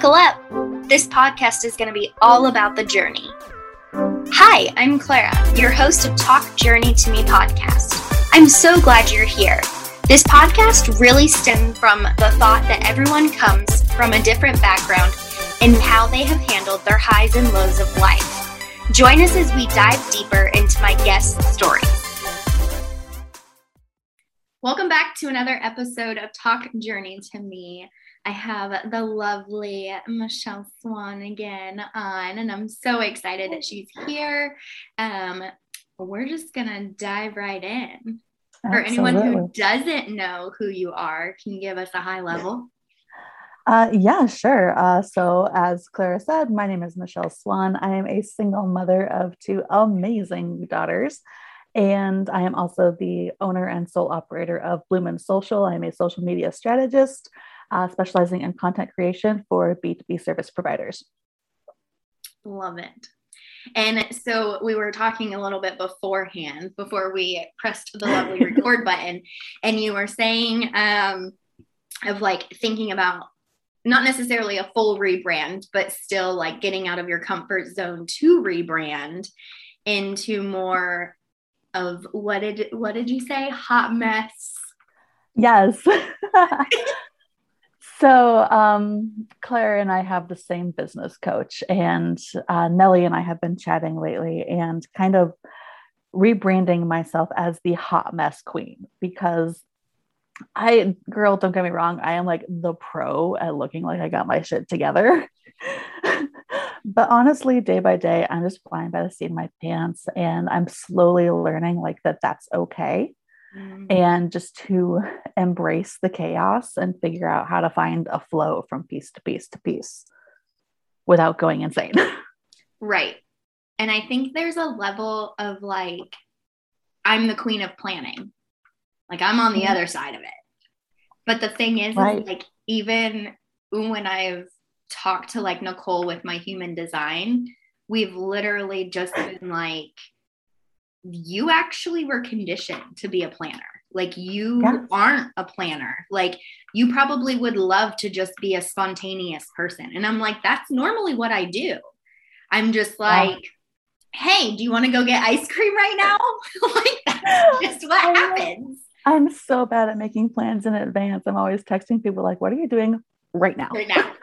Buckle up! This podcast is going to be all about the journey. Hi, I'm Clara, your host of Talk Journey to Me podcast. I'm so glad you're here. This podcast really stemmed from the thought that everyone comes from a different background and how they have handled their highs and lows of life. Join us as we dive deeper into my guest's stories. Welcome back to another episode of Talk Journey to Me. I have the lovely Michelle Swan again on, and I'm so excited that she's here. Um, we're just gonna dive right in. For anyone who doesn't know who you are, can you give us a high level? Uh, yeah, sure. Uh, so, as Clara said, my name is Michelle Swan. I am a single mother of two amazing daughters. And I am also the owner and sole operator of Bloom and Social. I'm a social media strategist uh, specializing in content creation for B2B service providers. Love it. And so we were talking a little bit beforehand, before we pressed the lovely record button, and you were saying um, of like thinking about not necessarily a full rebrand, but still like getting out of your comfort zone to rebrand into more of what did what did you say? Hot mess. Yes. So, um, Claire and I have the same business coach, and uh, Nellie and I have been chatting lately and kind of rebranding myself as the hot mess queen because I, girl, don't get me wrong, I am like the pro at looking like I got my shit together. but honestly, day by day, I'm just flying by the seat of my pants and I'm slowly learning like that that's okay mm-hmm. and just to embrace the chaos and figure out how to find a flow from piece to piece to piece without going insane. right. And I think there's a level of like, I'm the queen of planning. Like I'm on the mm-hmm. other side of it. But the thing is, right. is, like, even when I've talked to like Nicole with my human design, we've literally just been like, you actually were conditioned to be a planner. Like you yes. aren't a planner. Like you probably would love to just be a spontaneous person. And I'm like, that's normally what I do. I'm just like, hey, do you want to go get ice cream right now? like that's just what happens. I'm so bad at making plans in advance. I'm always texting people like, what are you doing right now? Right now.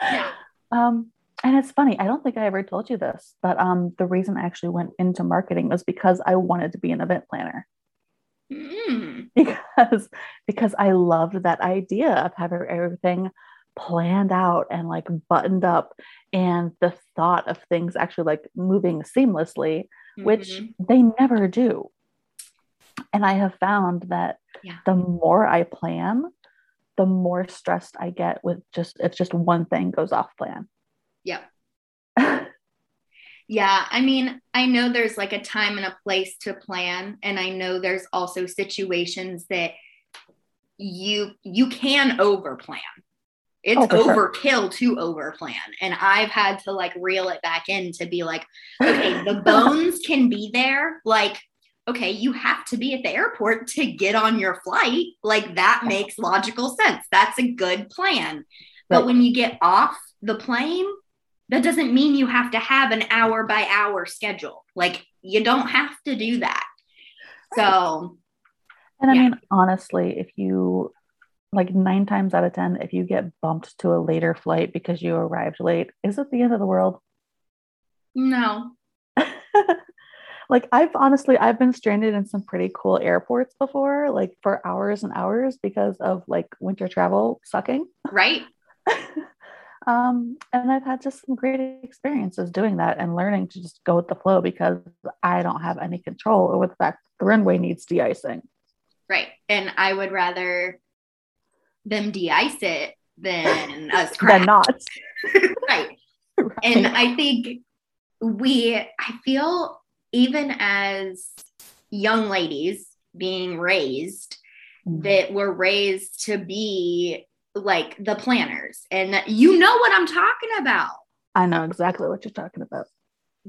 yeah. Um, and it's funny i don't think i ever told you this but um, the reason i actually went into marketing was because i wanted to be an event planner mm. because because i loved that idea of having everything planned out and like buttoned up and the thought of things actually like moving seamlessly mm-hmm. which they never do and i have found that yeah. the more i plan the more stressed i get with just if just one thing goes off plan Yep. yeah. I mean, I know there's like a time and a place to plan. And I know there's also situations that you you can over plan. It's oh, overkill sure. to over plan. And I've had to like reel it back in to be like, okay, the bones can be there. Like, okay, you have to be at the airport to get on your flight. Like that makes logical sense. That's a good plan. But when you get off the plane, that doesn't mean you have to have an hour by hour schedule. Like you don't have to do that. So, and I yeah. mean, honestly, if you like nine times out of 10, if you get bumped to a later flight because you arrived late, is it the end of the world? No. like I've honestly I've been stranded in some pretty cool airports before, like for hours and hours because of like winter travel sucking. Right. Um, and I've had just some great experiences doing that and learning to just go with the flow because I don't have any control over the fact the runway needs de-icing. Right. And I would rather them de-ice it than us crash. than not. right. right. And I think we, I feel even as young ladies being raised, mm-hmm. that we're raised to be like the planners and you know what I'm talking about. I know exactly what you're talking about.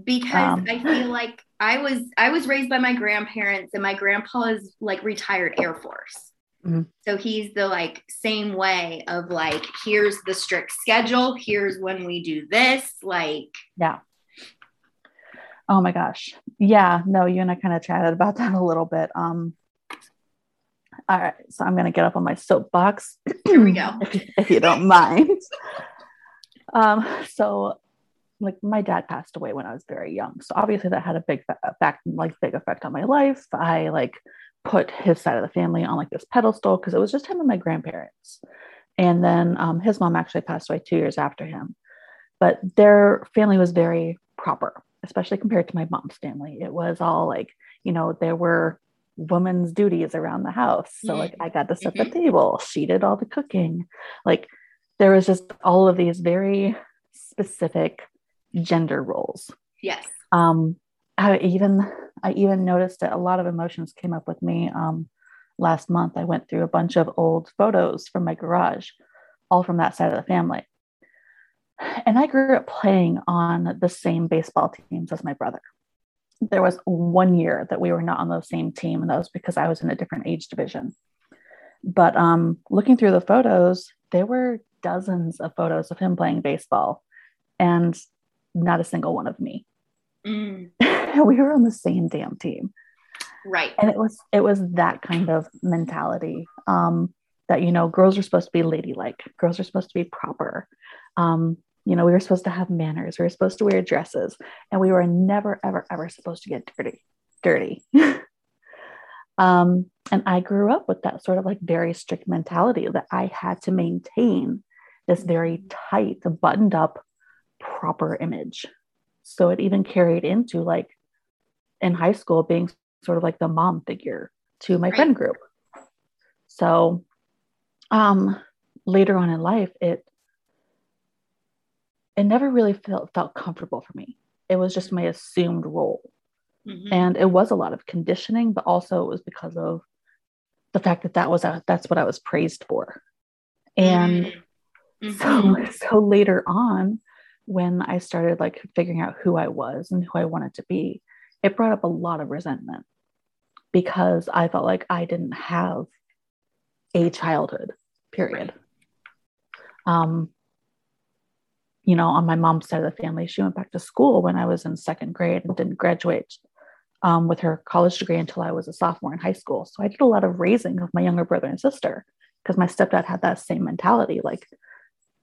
Because um. I feel like I was I was raised by my grandparents and my grandpa is like retired Air Force. Mm-hmm. So he's the like same way of like, here's the strict schedule, here's when we do this. Like, yeah. Oh my gosh. Yeah. No, you and I kind of chatted about that a little bit. Um, all right. So I'm going to get up on my soapbox. Here we go. if, if you don't mind. um, so like my dad passed away when I was very young. So obviously that had a big effect, like big effect on my life. I like put his side of the family on like this pedestal because it was just him and my grandparents. And then um, his mom actually passed away two years after him. But their family was very proper, especially compared to my mom's family. It was all like, you know, there were women's duties around the house. So, like, I got to set mm-hmm. the table, she did all the cooking. Like, there was just all of these very specific gender roles. Yes. Um, I even I even noticed that a lot of emotions came up with me. Um, last month, I went through a bunch of old photos from my garage, all from that side of the family. And I grew up playing on the same baseball teams as my brother. There was one year that we were not on the same team, and that was because I was in a different age division. But um, looking through the photos, there were dozens of photos of him playing baseball, and not a single one of me. Mm. we were on the same damn team. Right. And it was it was that kind of mentality. Um, that you know, girls are supposed to be ladylike, girls are supposed to be proper. Um, you know, we were supposed to have manners, we were supposed to wear dresses, and we were never, ever, ever supposed to get dirty. Dirty. um, and I grew up with that sort of like very strict mentality that I had to maintain this very tight, buttoned up, proper image. So it even carried into like in high school being sort of like the mom figure to my right. friend group. So um later on in life it it never really felt felt comfortable for me. It was just my assumed role. Mm-hmm. And it was a lot of conditioning, but also it was because of the fact that that was a, that's what I was praised for. And mm-hmm. so so later on, when I started like figuring out who I was and who I wanted to be, it brought up a lot of resentment because I felt like I didn't have a childhood, period. Um, you know, on my mom's side of the family, she went back to school when I was in second grade and didn't graduate um, with her college degree until I was a sophomore in high school. So I did a lot of raising of my younger brother and sister because my stepdad had that same mentality like,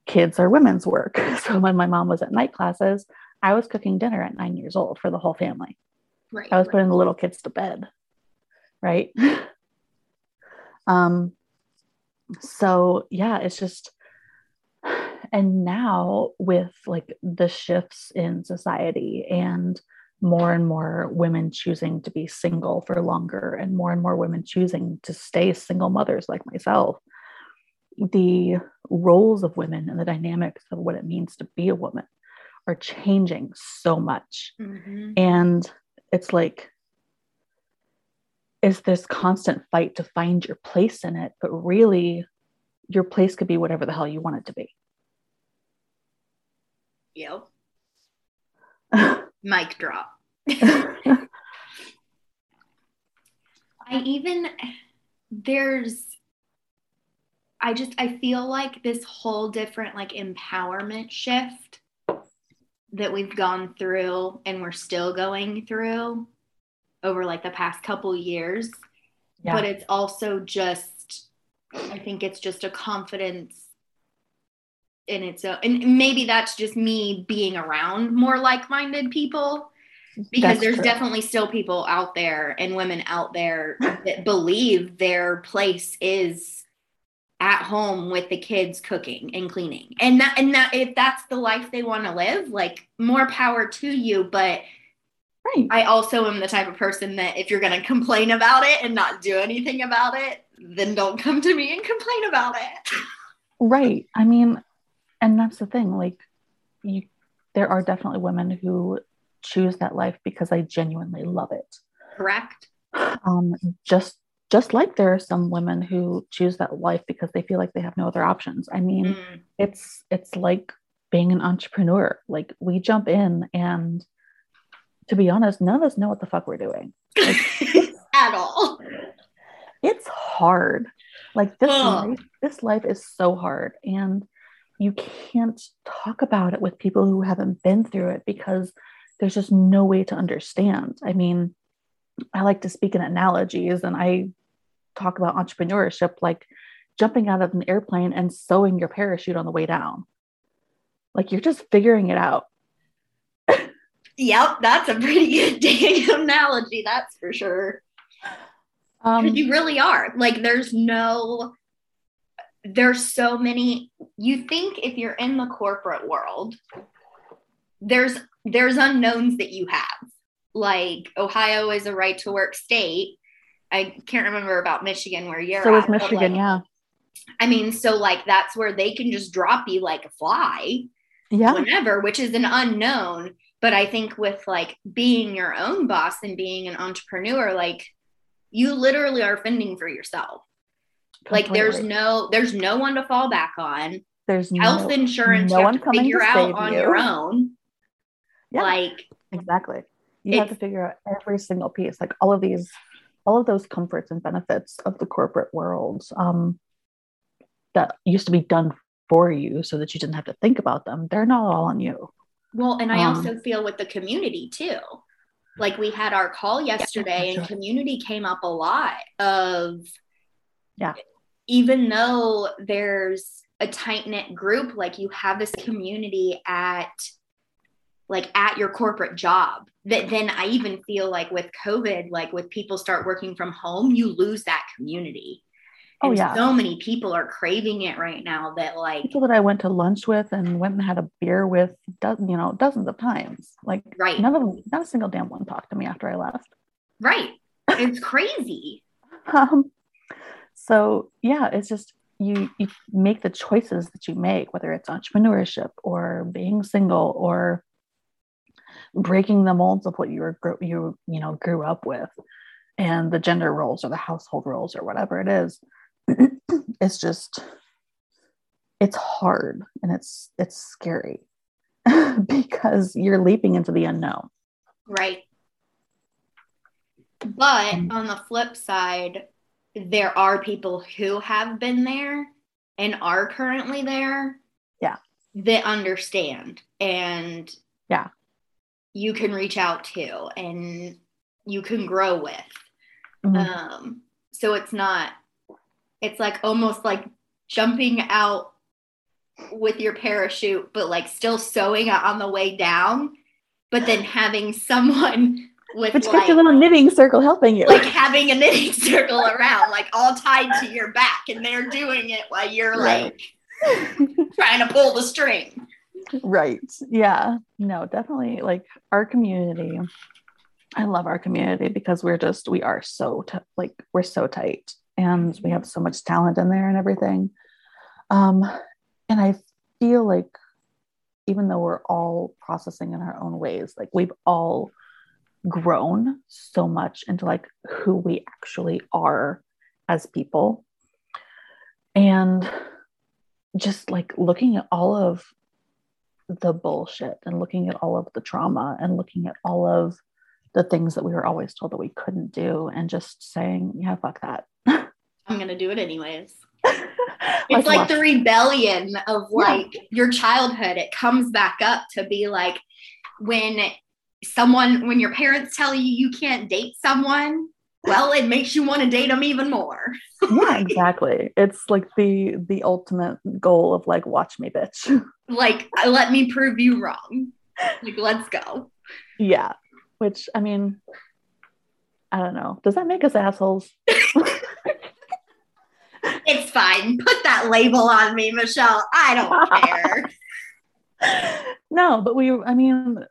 kids are women's work. So when my mom was at night classes, I was cooking dinner at nine years old for the whole family. Right. I was putting the little kids to bed. Right. um, so yeah, it's just and now with like the shifts in society and more and more women choosing to be single for longer and more and more women choosing to stay single mothers like myself the roles of women and the dynamics of what it means to be a woman are changing so much. Mm-hmm. And it's like, is this constant fight to find your place in it, but really your place could be whatever the hell you want it to be. Yep. Mic drop. I even there's I just I feel like this whole different like empowerment shift that we've gone through and we're still going through over like the past couple years. Yeah. But it's also just I think it's just a confidence in its own and maybe that's just me being around more like-minded people because that's there's true. definitely still people out there and women out there that believe their place is at home with the kids cooking and cleaning and that and that if that's the life they want to live like more power to you but right. i also am the type of person that if you're going to complain about it and not do anything about it then don't come to me and complain about it right i mean and that's the thing like you there are definitely women who choose that life because i genuinely love it. Correct. Um just just like there are some women who choose that life because they feel like they have no other options. I mean mm. it's it's like being an entrepreneur. Like we jump in and to be honest none of us know what the fuck we're doing. Like, at all. It's hard. Like this life, this life is so hard. And you can't talk about it with people who haven't been through it because there's just no way to understand. I mean, I like to speak in analogies and I talk about entrepreneurship like jumping out of an airplane and sewing your parachute on the way down. Like you're just figuring it out. yep, that's a pretty good dang analogy, that's for sure. Um, you really are. Like there's no there's so many you think if you're in the corporate world there's there's unknowns that you have. Like ohio is a right to work state. I can't remember about michigan where you're so is michigan like, yeah. I mean so like that's where they can just drop you like a fly yeah. whenever which is an unknown. But i think with like being your own boss and being an entrepreneur like you literally are fending for yourself like there's no there's no one to fall back on. There's health no, insurance no you one have to figure out on you. your own. Yeah, like exactly. You have to figure out every single piece, like all of these, all of those comforts and benefits of the corporate world um, that used to be done for you so that you didn't have to think about them. They're not all on you. Well, and I um, also feel with the community too. Like we had our call yesterday, yeah, and community came up a lot of yeah even though there's a tight knit group, like you have this community at like at your corporate job that then I even feel like with COVID, like with people start working from home, you lose that community. Oh, and yeah. So many people are craving it right now that like people that I went to lunch with and went and had a beer with, you know, dozens of times. Like, right. None of them, not a single damn one talked to me after I left. Right. It's crazy. um, so yeah it's just you you make the choices that you make whether it's entrepreneurship or being single or breaking the molds of what you were you you know grew up with and the gender roles or the household roles or whatever it is it's just it's hard and it's it's scary because you're leaping into the unknown. Right. But on the flip side there are people who have been there and are currently there. Yeah. That understand and yeah. You can reach out to and you can grow with. Mm-hmm. Um so it's not it's like almost like jumping out with your parachute but like still sewing on the way down but then having someone with but you like, got your little knitting circle helping you. Like having a knitting circle around, like all tied to your back, and they're doing it while you're right. like trying to pull the string. Right. Yeah. No, definitely like our community. I love our community because we're just we are so t- like we're so tight and we have so much talent in there and everything. Um and I feel like even though we're all processing in our own ways, like we've all grown so much into like who we actually are as people. And just like looking at all of the bullshit and looking at all of the trauma and looking at all of the things that we were always told that we couldn't do and just saying, yeah, fuck that. I'm going to do it anyways. it's like the rebellion of like yeah. your childhood. It comes back up to be like when someone when your parents tell you you can't date someone well it makes you want to date them even more. Yeah exactly. It's like the the ultimate goal of like watch me bitch. Like let me prove you wrong. Like let's go. Yeah which i mean i don't know. Does that make us assholes? It's fine. Put that label on me michelle. I don't care. No but we i mean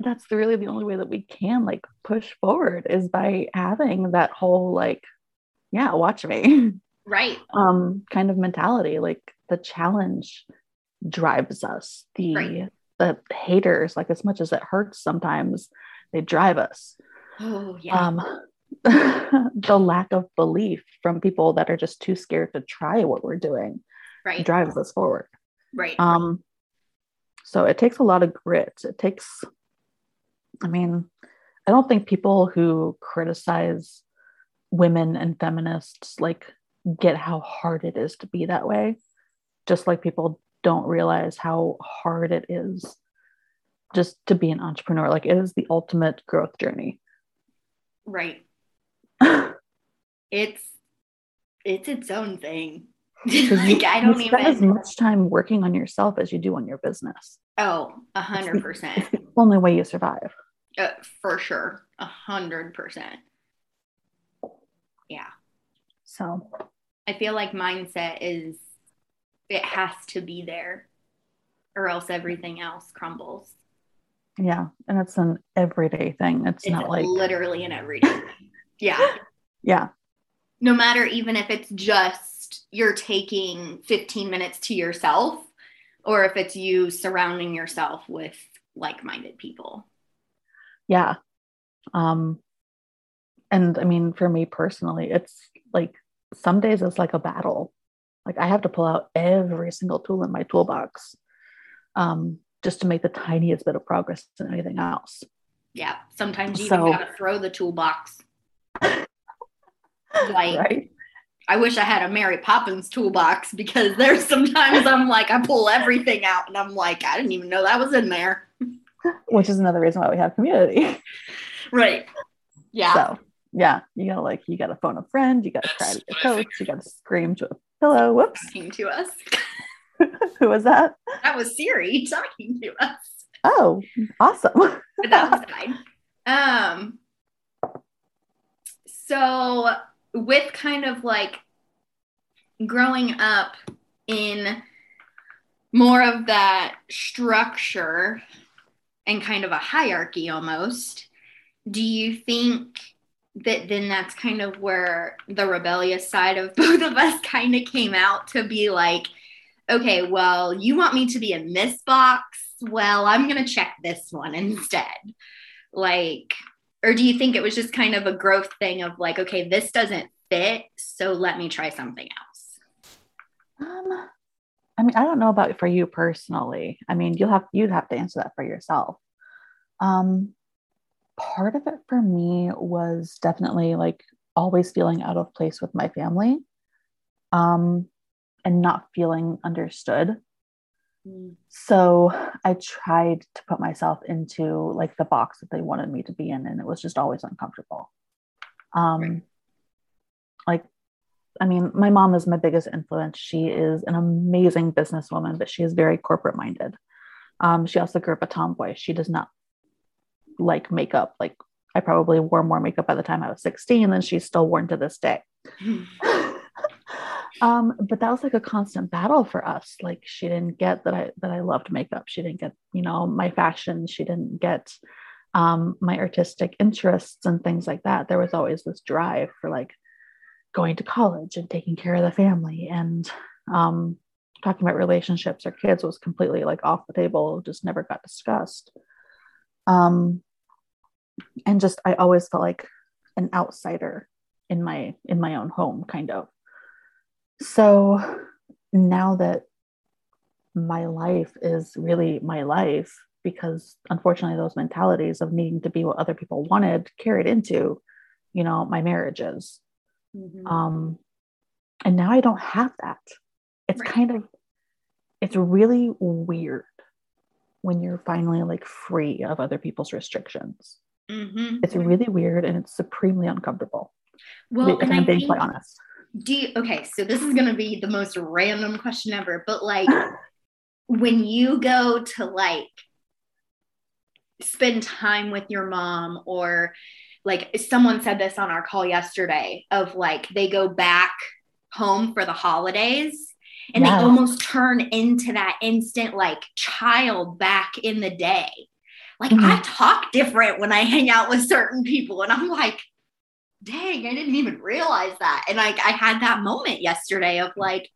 that's really the only way that we can like push forward is by having that whole like yeah watch me. Right. Um kind of mentality like the challenge drives us. The right. the haters like as much as it hurts sometimes they drive us. Oh yeah. Um the lack of belief from people that are just too scared to try what we're doing right. drives us forward. Right. Um so it takes a lot of grit. It takes I mean, I don't think people who criticize women and feminists like get how hard it is to be that way. Just like people don't realize how hard it is just to be an entrepreneur. Like it is the ultimate growth journey. Right. it's it's its own thing. like I don't you spend even as much time working on yourself as you do on your business. Oh, a hundred percent. Only way you survive. Uh, for sure, a hundred percent. Yeah. So, I feel like mindset is it has to be there, or else everything else crumbles. Yeah, and it's an everyday thing. It's, it's not like literally an everyday thing. Yeah. Yeah. No matter even if it's just you're taking 15 minutes to yourself or if it's you surrounding yourself with like-minded people. Yeah. Um and I mean for me personally it's like some days it's like a battle. Like I have to pull out every single tool in my toolbox. Um just to make the tiniest bit of progress in anything else. Yeah. Sometimes you so, gotta throw the toolbox. like right? I wish I had a Mary Poppins toolbox because there's sometimes I'm like, I pull everything out and I'm like, I didn't even know that was in there. Which is another reason why we have community. Right. Yeah. So yeah, you gotta like you gotta phone a friend, you gotta cry to your coach, you gotta scream to a pillow. Whoops. Talking to us. Who was that? That was Siri talking to us. Oh, awesome. but that was fine. Um, so with kind of like growing up in more of that structure and kind of a hierarchy almost, do you think that then that's kind of where the rebellious side of both of us kind of came out to be like, okay, well, you want me to be in this box? Well, I'm going to check this one instead. Like, or do you think it was just kind of a growth thing of like, okay, this doesn't fit, so let me try something else? Um, I mean, I don't know about for you personally. I mean, you'll have you'd have to answer that for yourself. Um, part of it for me was definitely like always feeling out of place with my family. Um, and not feeling understood. Mm. So I tried to put myself into like the box that they wanted me to be in, and it was just always uncomfortable. Um, right. Like, I mean, my mom is my biggest influence. She is an amazing businesswoman, but she is very corporate minded. Um, she also grew up a tomboy. She does not like makeup. Like, I probably wore more makeup by the time I was 16 than she's still worn to this day. um but that was like a constant battle for us like she didn't get that i that i loved makeup she didn't get you know my fashion she didn't get um my artistic interests and things like that there was always this drive for like going to college and taking care of the family and um talking about relationships or kids was completely like off the table just never got discussed um and just i always felt like an outsider in my in my own home kind of so now that my life is really my life, because unfortunately, those mentalities of needing to be what other people wanted carried into, you know, my marriages. Mm-hmm. Um, and now I don't have that. It's right. kind of, it's really weird when you're finally like free of other people's restrictions. Mm-hmm. It's really weird and it's supremely uncomfortable. Well, if I'm being think, quite honest do you, okay so this is going to be the most random question ever but like when you go to like spend time with your mom or like someone said this on our call yesterday of like they go back home for the holidays and yes. they almost turn into that instant like child back in the day like mm-hmm. i talk different when i hang out with certain people and i'm like dang, I didn't even realize that. And like I had that moment yesterday of like,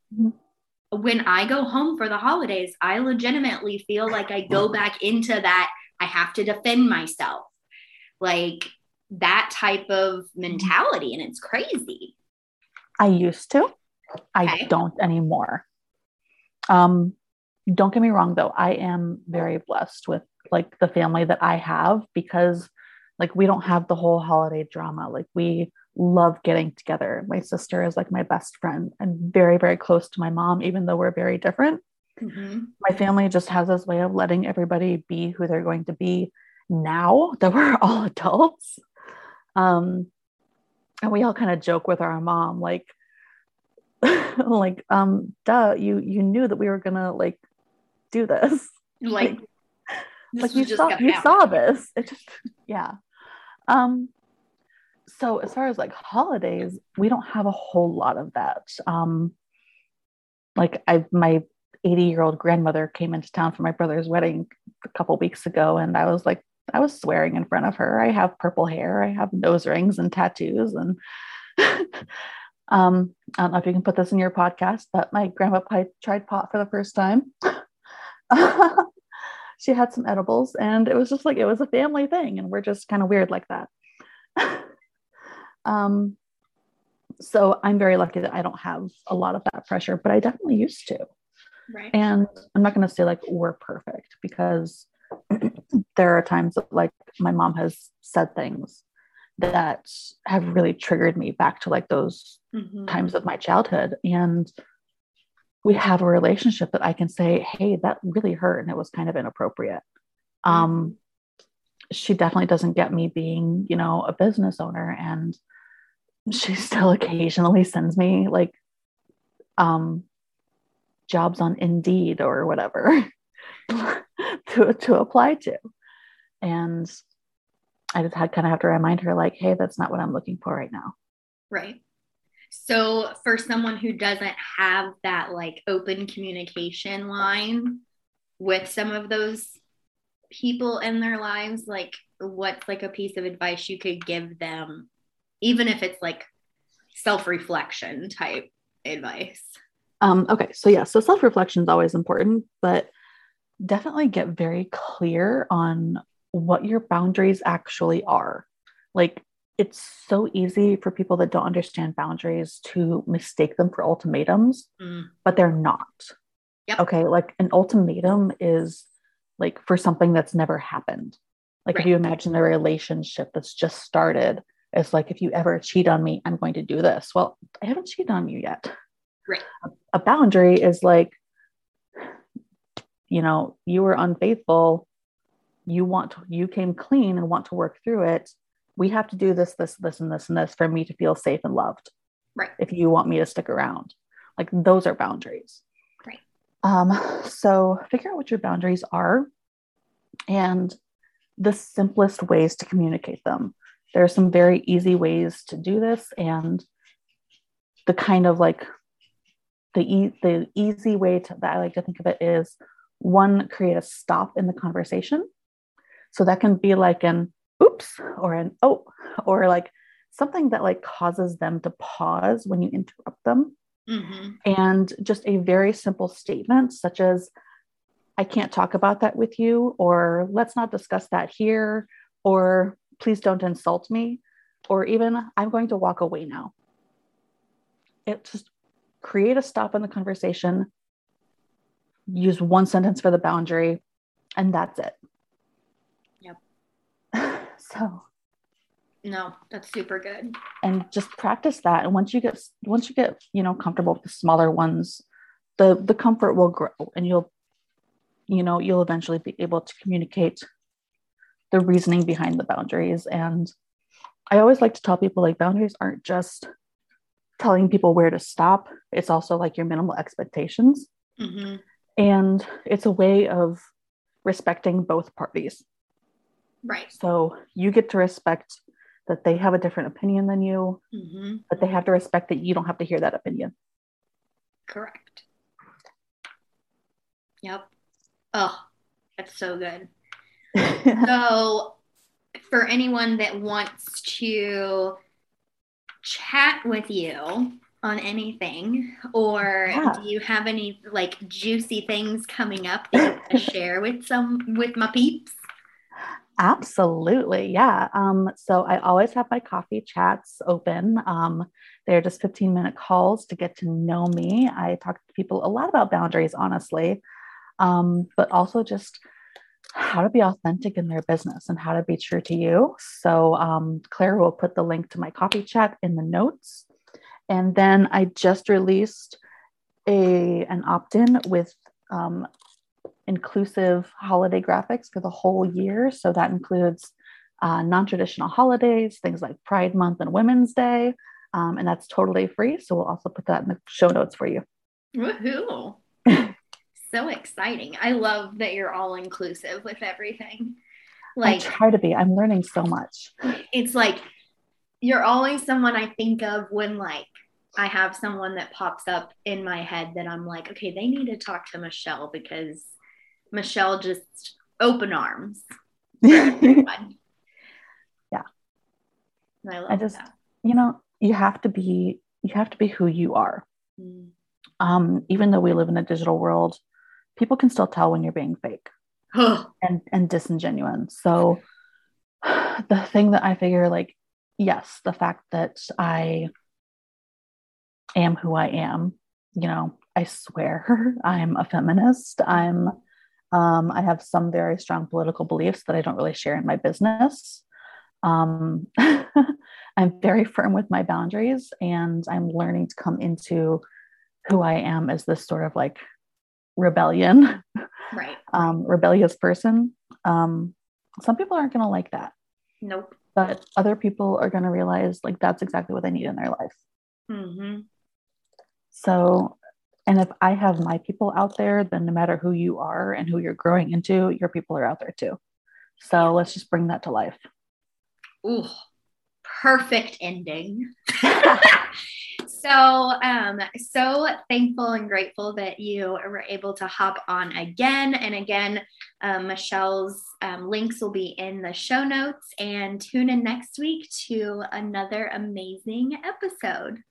when I go home for the holidays, I legitimately feel like I go back into that. I have to defend myself, like that type of mentality. And it's crazy. I used to, I okay. don't anymore. Um, don't get me wrong though, I am very blessed with like the family that I have because like we don't have the whole holiday drama like we love getting together. My sister is like my best friend and very, very close to my mom, even though we're very different. Mm-hmm. My family just has this way of letting everybody be who they're going to be now that we're all adults. Um, and we all kind of joke with our mom, like, like, um, duh, you you knew that we were gonna like do this. Like, like, like you saw you happen. saw this. It just yeah. Um, so as far as like holidays, we don't have a whole lot of that. Um, like I my 80 year old grandmother came into town for my brother's wedding a couple weeks ago, and I was like, I was swearing in front of her. I have purple hair, I have nose rings and tattoos, and um, I don't know if you can put this in your podcast, but my grandma tried pot for the first time. she had some edibles, and it was just like it was a family thing, and we're just kind of weird like that. Um, so I'm very lucky that I don't have a lot of that pressure, but I definitely used to. Right. And I'm not going to say like we're perfect because there are times that like my mom has said things that have really triggered me back to like those mm-hmm. times of my childhood. And we have a relationship that I can say, hey, that really hurt and it was kind of inappropriate. Mm-hmm. Um, she definitely doesn't get me being, you know, a business owner and she still occasionally sends me like um jobs on Indeed or whatever to to apply to. And I just had kind of have to remind her like, hey, that's not what I'm looking for right now. Right. So for someone who doesn't have that like open communication line with some of those people in their lives, like what's like a piece of advice you could give them even if it's like self-reflection type advice um, okay so yeah so self-reflection is always important but definitely get very clear on what your boundaries actually are like it's so easy for people that don't understand boundaries to mistake them for ultimatums mm. but they're not yep. okay like an ultimatum is like for something that's never happened like right. if you imagine a relationship that's just started it's like, if you ever cheat on me, I'm going to do this. Well, I haven't cheated on you yet. Right. A, a boundary is like, you know, you were unfaithful. You want to, you came clean and want to work through it. We have to do this, this, this, and this, and this for me to feel safe and loved. Right. If you want me to stick around, like those are boundaries. Right. Um, so figure out what your boundaries are and the simplest ways to communicate them there are some very easy ways to do this and the kind of like the, e- the easy way to, that i like to think of it is one create a stop in the conversation so that can be like an oops or an oh or like something that like causes them to pause when you interrupt them mm-hmm. and just a very simple statement such as i can't talk about that with you or let's not discuss that here or please don't insult me, or even I'm going to walk away now. It just create a stop in the conversation, use one sentence for the boundary, and that's it. So no, that's super good. And just practice that. And once you get once you get, you know, comfortable with the smaller ones, the the comfort will grow and you'll you know, you'll eventually be able to communicate the reasoning behind the boundaries. And I always like to tell people like boundaries aren't just telling people where to stop, it's also like your minimal expectations. Mm-hmm. And it's a way of respecting both parties. Right. So you get to respect that they have a different opinion than you, mm-hmm. but they have to respect that you don't have to hear that opinion. Correct. Yep. Oh, that's so good. so, for anyone that wants to chat with you on anything, or yeah. do you have any like juicy things coming up that you want to share with some with my peeps? Absolutely. Yeah. Um, so I always have my coffee chats open. Um, they're just 15 minute calls to get to know me. I talk to people a lot about boundaries, honestly, um, but also just how to be authentic in their business and how to be true to you. So, um, Claire will put the link to my coffee chat in the notes. And then I just released a an opt-in with um, inclusive holiday graphics for the whole year. So that includes uh, non-traditional holidays, things like Pride Month and Women's Day, um, and that's totally free. So we'll also put that in the show notes for you. Woohoo! so exciting. I love that you're all inclusive with everything. Like I try to be. I'm learning so much. It's like you're always someone I think of when like I have someone that pops up in my head that I'm like, okay, they need to talk to Michelle because Michelle just open arms. yeah. I, I just, that. you know, you have to be, you have to be who you are. Mm. Um, even though we live in a digital world, people can still tell when you're being fake and and disingenuous. So the thing that I figure like yes, the fact that I am who I am, you know, I swear I'm a feminist. I'm um, I have some very strong political beliefs that I don't really share in my business. Um, I'm very firm with my boundaries and I'm learning to come into who I am as this sort of like rebellion, right? um, rebellious person. Um, some people aren't going to like that. Nope. But other people are going to realize like that's exactly what they need in their life. Mm-hmm. So, and if I have my people out there, then no matter who you are and who you're growing into, your people are out there too. So let's just bring that to life. Ooh, perfect ending. so um so thankful and grateful that you were able to hop on again and again um, michelle's um, links will be in the show notes and tune in next week to another amazing episode